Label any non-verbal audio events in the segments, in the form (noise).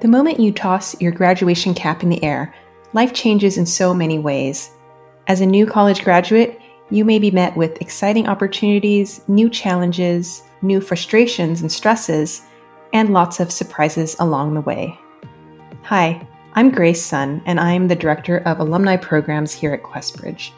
The moment you toss your graduation cap in the air, life changes in so many ways. As a new college graduate, you may be met with exciting opportunities, new challenges, new frustrations and stresses, and lots of surprises along the way. Hi, I'm Grace Sun, and I'm the Director of Alumni Programs here at QuestBridge.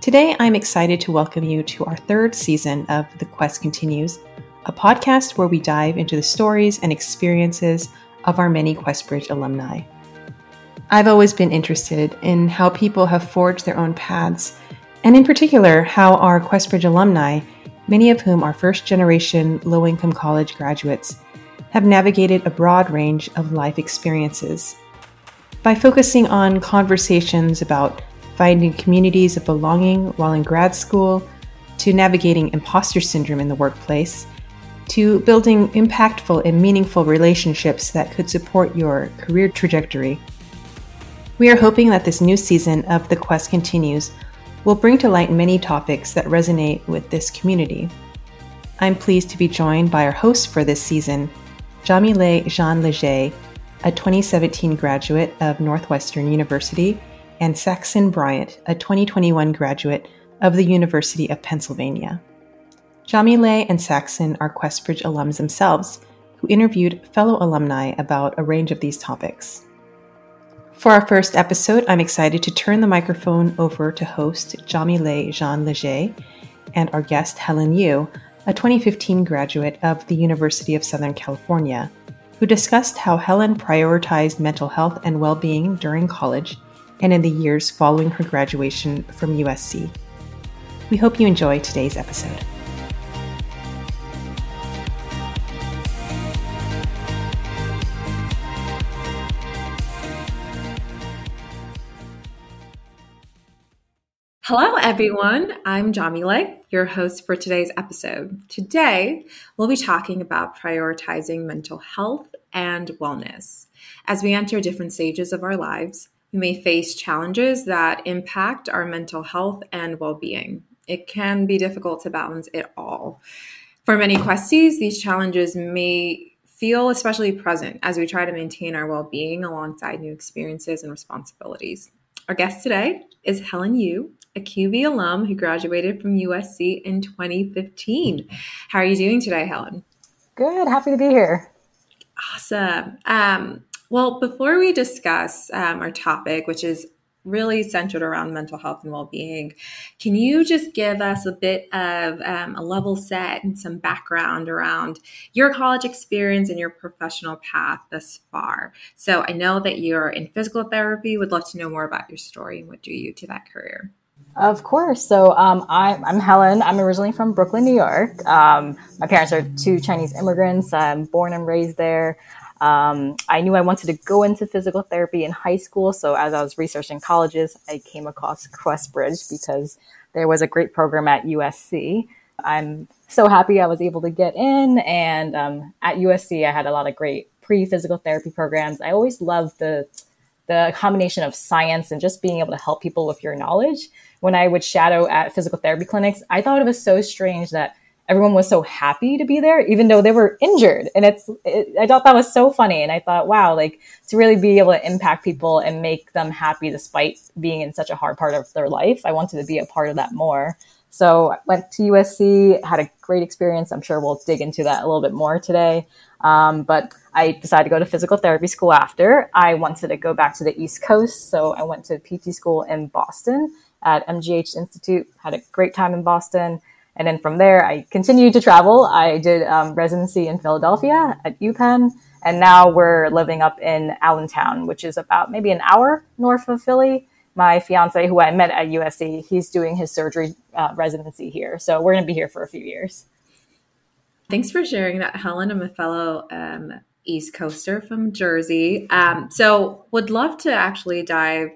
Today, I'm excited to welcome you to our third season of The Quest Continues, a podcast where we dive into the stories and experiences of our many QuestBridge alumni. I've always been interested in how people have forged their own paths, and in particular, how our QuestBridge alumni, many of whom are first generation low income college graduates, have navigated a broad range of life experiences. By focusing on conversations about finding communities of belonging while in grad school, to navigating imposter syndrome in the workplace, to building impactful and meaningful relationships that could support your career trajectory. We are hoping that this new season of The Quest Continues will bring to light many topics that resonate with this community. I'm pleased to be joined by our host for this season, Jamile Jean Leger, a 2017 graduate of Northwestern University, and Saxon Bryant, a 2021 graduate of the University of Pennsylvania. Jamile and Saxon are QuestBridge alums themselves, who interviewed fellow alumni about a range of these topics. For our first episode, I'm excited to turn the microphone over to host Jamile Jean Leger and our guest Helen Yiu, a 2015 graduate of the University of Southern California, who discussed how Helen prioritized mental health and well being during college and in the years following her graduation from USC. We hope you enjoy today's episode. Hello, everyone. I'm Jamile, your host for today's episode. Today, we'll be talking about prioritizing mental health and wellness. As we enter different stages of our lives, we may face challenges that impact our mental health and well being. It can be difficult to balance it all. For many questies, these challenges may feel especially present as we try to maintain our well being alongside new experiences and responsibilities. Our guest today is Helen Yiu, a QB alum who graduated from USC in 2015. How are you doing today, Helen? Good. Happy to be here. Awesome. Um, well, before we discuss um, our topic, which is really centered around mental health and well-being can you just give us a bit of um, a level set and some background around your college experience and your professional path thus far so i know that you're in physical therapy would love to know more about your story and what drew you to that career of course. So um, I, am Helen. I'm originally from Brooklyn, New York. Um, my parents are two Chinese immigrants. I'm born and raised there. Um, I knew I wanted to go into physical therapy in high school. So as I was researching colleges, I came across QuestBridge because there was a great program at USC. I'm so happy I was able to get in. And um, at USC, I had a lot of great pre physical therapy programs. I always loved the the combination of science and just being able to help people with your knowledge. When I would shadow at physical therapy clinics, I thought it was so strange that everyone was so happy to be there, even though they were injured. And it's, it, I thought that was so funny. And I thought, wow, like to really be able to impact people and make them happy despite being in such a hard part of their life, I wanted to be a part of that more. So I went to USC, had a great experience. I'm sure we'll dig into that a little bit more today. Um, but I decided to go to physical therapy school after. I wanted to go back to the East Coast. So I went to PT school in Boston at MGH Institute, had a great time in Boston. And then from there, I continued to travel. I did um, residency in Philadelphia at UPenn. And now we're living up in Allentown, which is about maybe an hour north of Philly. My fiance, who I met at USC, he's doing his surgery uh, residency here. So we're going to be here for a few years. Thanks for sharing that, Helen. I'm a fellow um, East Coaster from Jersey. Um, so, would love to actually dive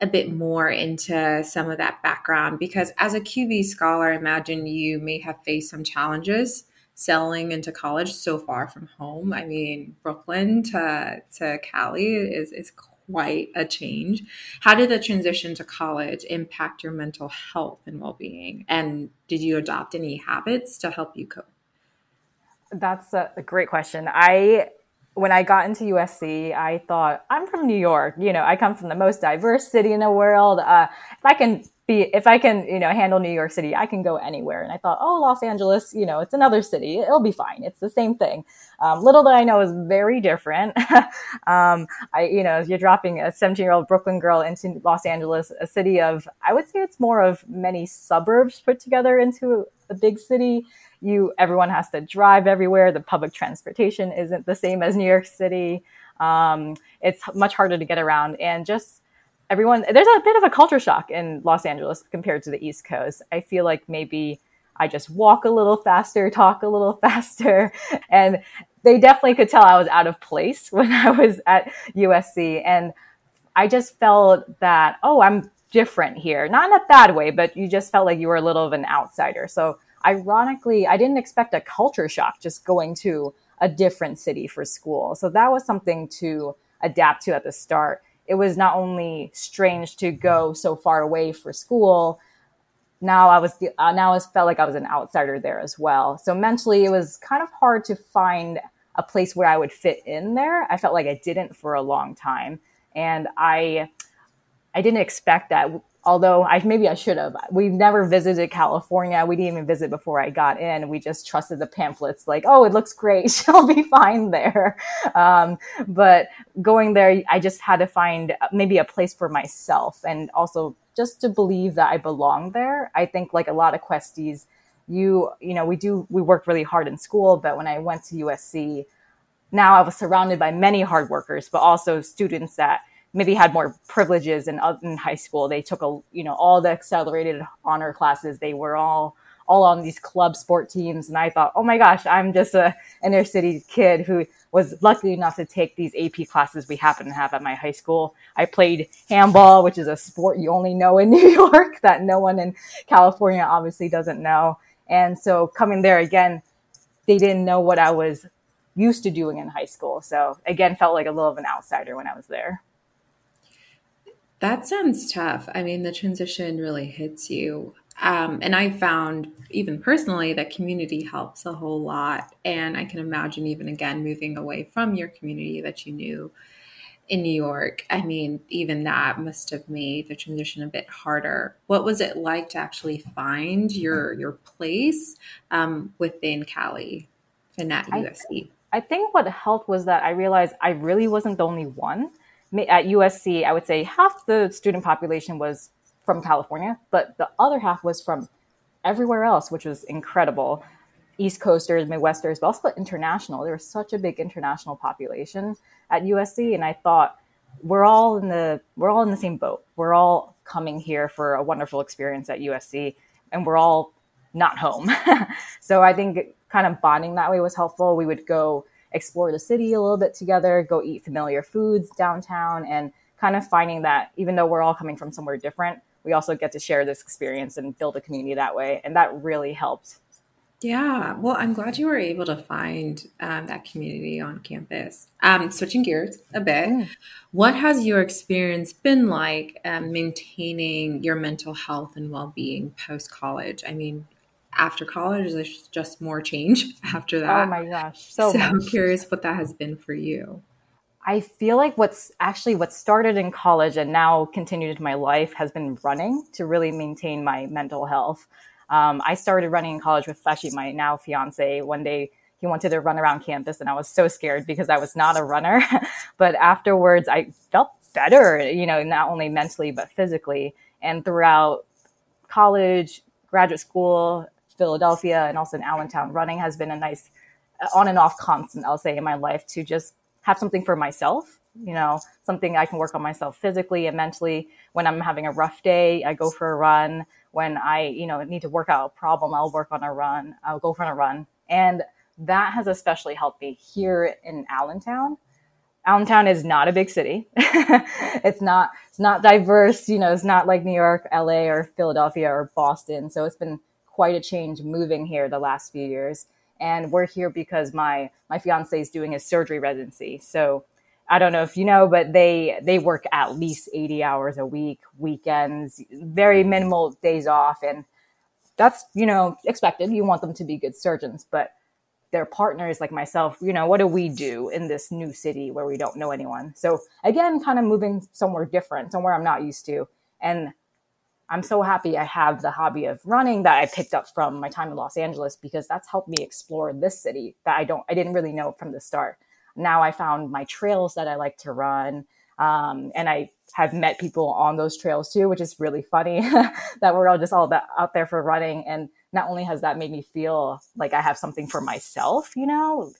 a bit more into some of that background because, as a QB scholar, I imagine you may have faced some challenges selling into college so far from home. I mean, Brooklyn to to Cali is is quite a change. How did the transition to college impact your mental health and well being? And did you adopt any habits to help you cope? That's a, great question. I when I got into USC, I thought I'm from New York. You know, I come from the most diverse city in the world. Uh, if I can be, if I can, you know, handle New York City, I can go anywhere. And I thought, oh, Los Angeles, you know, it's another city. It'll be fine. It's the same thing. Um, little that I know is very different. (laughs) um, I, you know, you're dropping a 17 year old Brooklyn girl into Los Angeles, a city of, I would say it's more of many suburbs put together into a big city you everyone has to drive everywhere. The public transportation isn't the same as New York City. Um, it's much harder to get around, and just everyone. There's a bit of a culture shock in Los Angeles compared to the East Coast. I feel like maybe I just walk a little faster, talk a little (laughs) faster, and they definitely could tell I was out of place (laughs) when I was at USC, and I just felt that oh, I'm different here. Not in a bad way, but you just felt like you were a little of an outsider. So ironically, I didn't expect a culture shock just going to a different city for school. So that was something to adapt to at the start. It was not only strange to go so far away for school. Now I was the, uh, now I felt like I was an outsider there as well. So mentally, it was kind of hard to find a place where I would fit in there. I felt like I didn't for a long time, and I I didn't expect that although I maybe I should have. We've never visited California. We didn't even visit before I got in. We just trusted the pamphlets, like, oh, it looks great. (laughs) She'll be fine there. Um, but going there, I just had to find maybe a place for myself, and also just to believe that I belong there. I think like a lot of questies, you you know we do we work really hard in school, but when I went to USC. Now I was surrounded by many hard workers, but also students that maybe had more privileges in, in high school. They took a, you know, all the accelerated honor classes. They were all, all on these club sport teams. And I thought, oh my gosh, I'm just a inner city kid who was lucky enough to take these AP classes we happen to have at my high school. I played handball, which is a sport you only know in (laughs) New York that no one in California obviously doesn't know. And so coming there again, they didn't know what I was used to doing in high school. So again, felt like a little of an outsider when I was there. That sounds tough. I mean, the transition really hits you. Um, and I found, even personally, that community helps a whole lot. And I can imagine, even again, moving away from your community that you knew in New York. I mean, even that must have made the transition a bit harder. What was it like to actually find your your place um, within Cali and at USC? I, I think what helped was that I realized I really wasn't the only one at USC, I would say half the student population was from California, but the other half was from everywhere else, which was incredible. East Coasters, Midwesters, but also international. There was such a big international population at USC, and I thought we're all in the we're all in the same boat. We're all coming here for a wonderful experience at USC, and we're all not home. (laughs) so I think kind of bonding that way was helpful. We would go explore the city a little bit together, go eat familiar foods downtown, and kind of finding that even though we're all coming from somewhere different, we also get to share this experience and build a community that way. And that really helped. Yeah, well, I'm glad you were able to find um, that community on campus. Um, switching gears a bit, mm. what has your experience been like um, maintaining your mental health and well being post college? I mean, after college there's just more change (laughs) after that. oh my gosh so, so i'm curious what that has been for you. I feel like what's actually what started in college and now continued into my life has been running to really maintain my mental health. Um, i started running in college with actually my now fiance. One day he wanted to run around campus and i was so scared because i was not a runner. (laughs) But afterwards i felt better you know not only mentally but physically. And throughout college graduate school Philadelphia and also in Allentown, running has been a nice uh, on and off constant, I'll say, in my life to just have something for myself, you know, something I can work on myself physically and mentally. When I'm having a rough day, I go for a run. When I, you know, need to work out a problem, I'll work on a run. I'll go for a run. And that has especially helped me here in Allentown. Allentown is not a big city. (laughs) it's not it's not diverse, you know, it's not like New York, LA or Philadelphia or Boston. So it's been quite a change moving here the last few years. And we're here because my my fiance is doing his surgery residency. So I don't know if you know, but they they work at least 80 hours a week, weekends, very mm-hmm. minimal days off and that's, you know, expected. You want them to be good surgeons, but their partners like myself, you know, what do we do in this new city where we don't know anyone? So again, kind of moving somewhere different, somewhere I'm not used to. And I'm so happy I have the hobby of running that I picked up from my time in Los Angeles because that's helped me explore this city that I don't I didn't really know from the start. Now I found my trails that I like to run. Um, and I have met people on those trails too, which is really funny (laughs) that we're all just all that out there for running. And not only has that made me feel like I have something for myself, you know,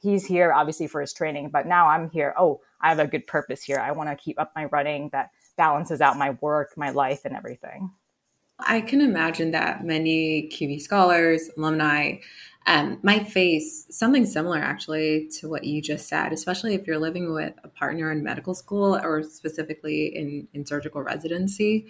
he's here obviously for his training, but now I'm here. Oh, I have a good purpose here. I want to keep up my running that balances out my work, my life, and everything. I can imagine that many QB scholars, alumni, um, might face something similar actually to what you just said, especially if you're living with a partner in medical school or specifically in, in surgical residency.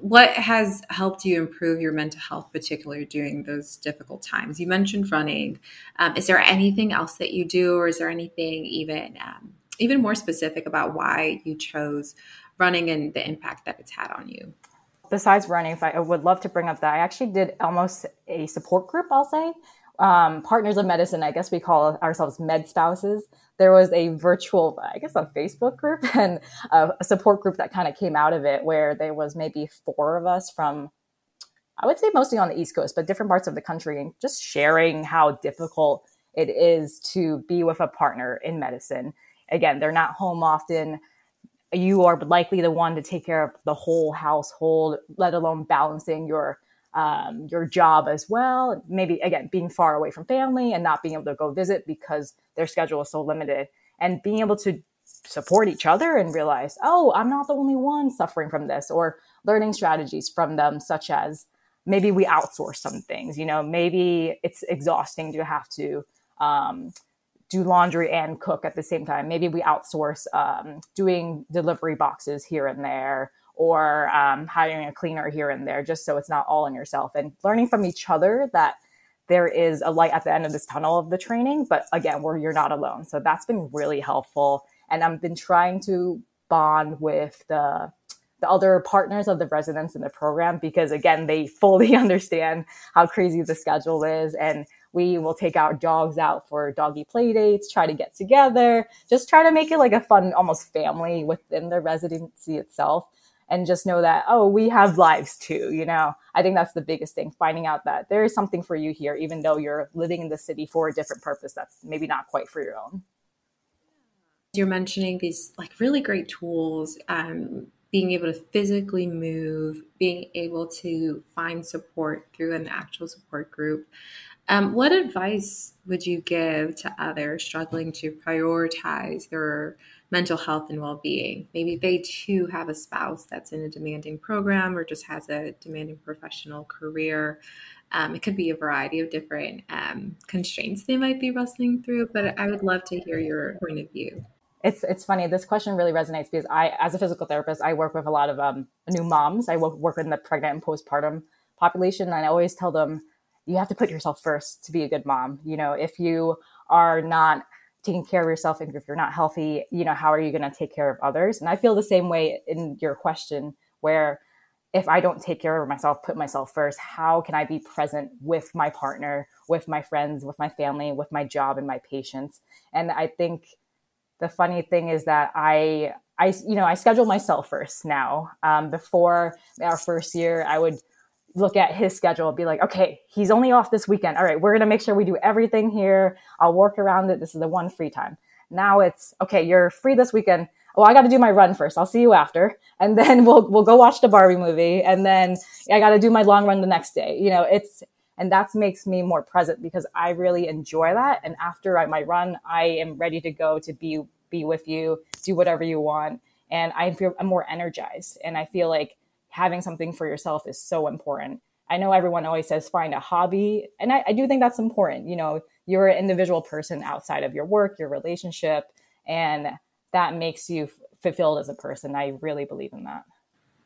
What has helped you improve your mental health, particularly during those difficult times? You mentioned running. Um, is there anything else that you do, or is there anything even um, even more specific about why you chose running and the impact that it's had on you? Besides running, if I, I would love to bring up that I actually did almost a support group, I'll say, um, partners of medicine, I guess we call ourselves med spouses. There was a virtual, I guess, a Facebook group (laughs) and a, a support group that kind of came out of it where there was maybe four of us from, I would say mostly on the East Coast, but different parts of the country, and just sharing how difficult it is to be with a partner in medicine. Again, they're not home often. You are likely the one to take care of the whole household, let alone balancing your um, your job as well. Maybe again, being far away from family and not being able to go visit because their schedule is so limited and being able to support each other and realize, oh, I'm not the only one suffering from this or learning strategies from them, such as maybe we outsource some things, you know, maybe it's exhausting to have to, um, do laundry and cook at the same time. Maybe we outsource um, doing delivery boxes here and there, or um, hiring a cleaner here and there, just so it's not all on yourself and learning from each other that there is a light at the end of this tunnel of the training. But again, where you're not alone. So that's been really helpful. And I've been trying to bond with the the other partners of the residents in the program because again they (laughs) fully understand how crazy the schedule is and we will take our dogs out for doggy play dates try to get together just try to make it like a fun almost family within the residency itself. And just know that oh we have lives too you know? I think that's the biggest thing finding out that there is something for you here even though you're living in the city for a different purpose that's maybe not quite for your own. You're mentioning these like really great tools um, being able to physically move being able to find support through an actual support group um, what advice would you give to others struggling to prioritize their mental health and well being. Maybe they too have a spouse that's in a demanding program or just has a demanding professional career. Um, it could be a variety of different um, constraints they might be wrestling through, but I would love to hear your point of view. It's it's funny. This question really resonates because I, as a physical therapist, I work with a lot of um, new moms. I work, work with the pregnant and postpartum population, and I always tell them you have to put yourself first to be a good mom. You know, if you are not taking care of yourself and if you're not healthy you know how are you going to take care of others and i feel the same way in your question where if i don't take care of myself put myself first how can i be present with my partner with my friends with my family with my job and my patients and i think the funny thing is that i i you know i schedule myself first now um, before our first year i would look at his schedule and be like, okay, he's only off this weekend. All right, we're going to make sure we do everything here. I'll work around it. This is the one free time. Now it's okay, you're free this weekend. Well, I got to do my run first. I'll see you after. And then (laughs) we'll we'll go watch the Barbie movie and then I got to do my long run the next day. You know, it's and that makes me more present because I really enjoy that and after I, my run, I am ready to go to be be with you, do whatever you want and I feel I'm more energized and I feel like having something for yourself is so important. I know everyone always says find a hobby, and I, I do think that's important. You know, you're an individual person outside of your work, your relationship, and that makes you fulfilled as a person. I really believe in that.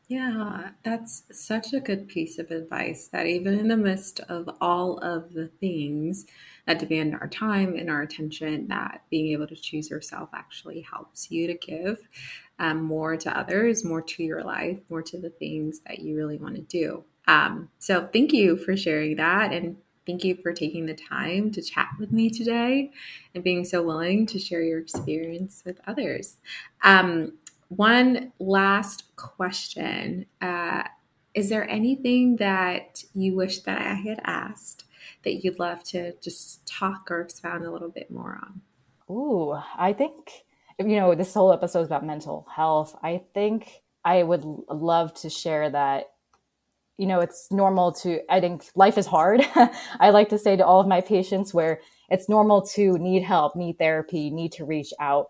Yeah, that's such a good piece of advice that even in the midst of all of the things that demand our time and our attention, that being able to choose yourself actually helps you to give um, more to others, more to your life, more to the things that you really want to do. Um, so thank you for sharing that. And thank you for taking the time to chat with me today and being so willing to share your experience with others. Um, one last question. Uh, is there anything that you wish that I had asked that you'd love to just talk or expound a little bit more on? Ooh, I think, you know, this whole episode is about mental health. I think I would love to share that you know, it's normal to, I think life is hard. (laughs) I like to say to all of my patients where it's normal to need help, need therapy, need to reach out.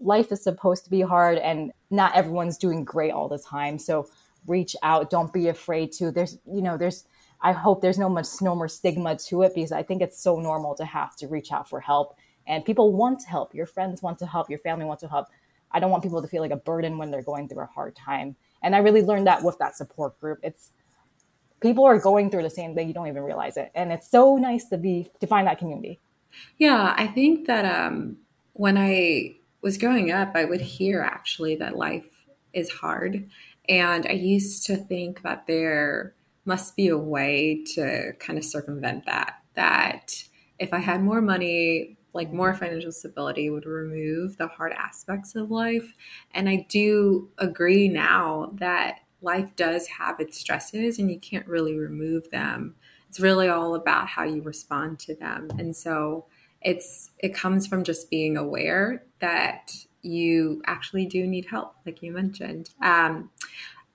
Life is supposed to be hard and not everyone's doing great all the time. So reach out. Don't be afraid to. There's, you know, there's, I hope there's no much, no more stigma to it because I think it's so normal to have to reach out for help. And people want to help. Your friends want to help. Your family wants to help. I don't want people to feel like a burden when they're going through a hard time. And I really learned that with that support group. It's, people are going through the same thing you don't even realize it and it's so nice to be to find that community yeah i think that um when i was growing up i would hear actually that life is hard and i used to think that there must be a way to kind of circumvent that that if i had more money like more financial stability would remove the hard aspects of life and i do agree now that life does have its stresses and you can't really remove them. It's really all about how you respond to them. And so it's it comes from just being aware that you actually do need help, like you mentioned. Um,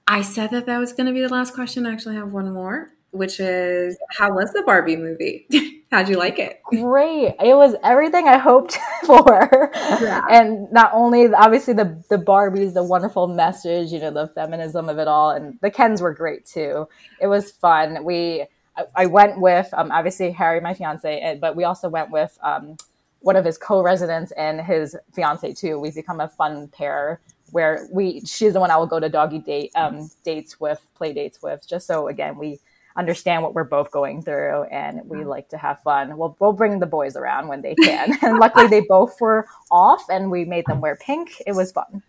I said that that was going to be the last question. I actually have one more, which is how was the Barbie movie? (laughs) How'd you like it? Great. It was everything I hoped (laughs) for. Yeah. And not only obviously the the Barbies, the wonderful message, you know, the feminism of it all, and the Kens were great too. It was fun. We I, I went with um, obviously Harry, my fiance, but we also went with um, one of his co-residents and his fiance too. We've become a fun pair where we she's the one I will go to doggy date um, dates with, play dates with, just so again we understand what we're both going through and we like to have fun. We'll, we'll bring the boys around when they can. (laughs) and luckily they both were off and we made them wear pink. It was fun.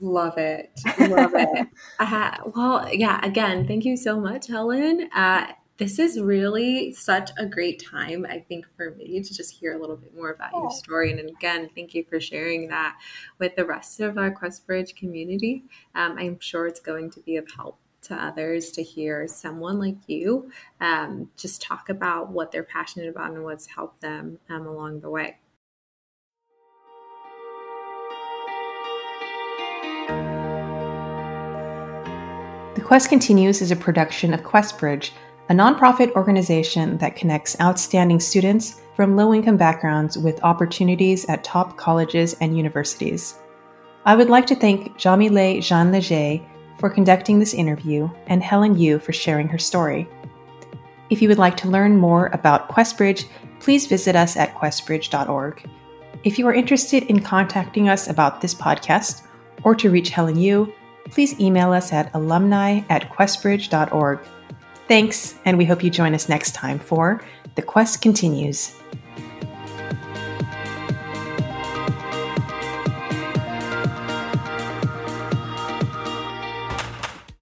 Love it. Love it. (laughs) Uh, well, yeah, again, thank you so much, Helen. Uh, this is really such a great time, I think, for me to just hear a little bit more about oh. your story. And again, thank you for sharing that with the rest of our QuestBridge community. Um, I'm sure it's going to be of help to others to hear someone like you um, just talk about what they're passionate about and what's helped them um, along the way. The Quest Continues is a production of QuestBridge, a nonprofit organization that connects outstanding students from low income backgrounds with opportunities at top colleges and universities. I would like to thank Jamile Jean Leger for conducting this interview and Helen Yiu for sharing her story. If you would like to learn more about QuestBridge, please visit us at questbridge.org. If you are interested in contacting us about this podcast or to reach Helen Yiu, please email us at alumni at questbridge.org. Thanks, and we hope you join us next time for The Quest Continues.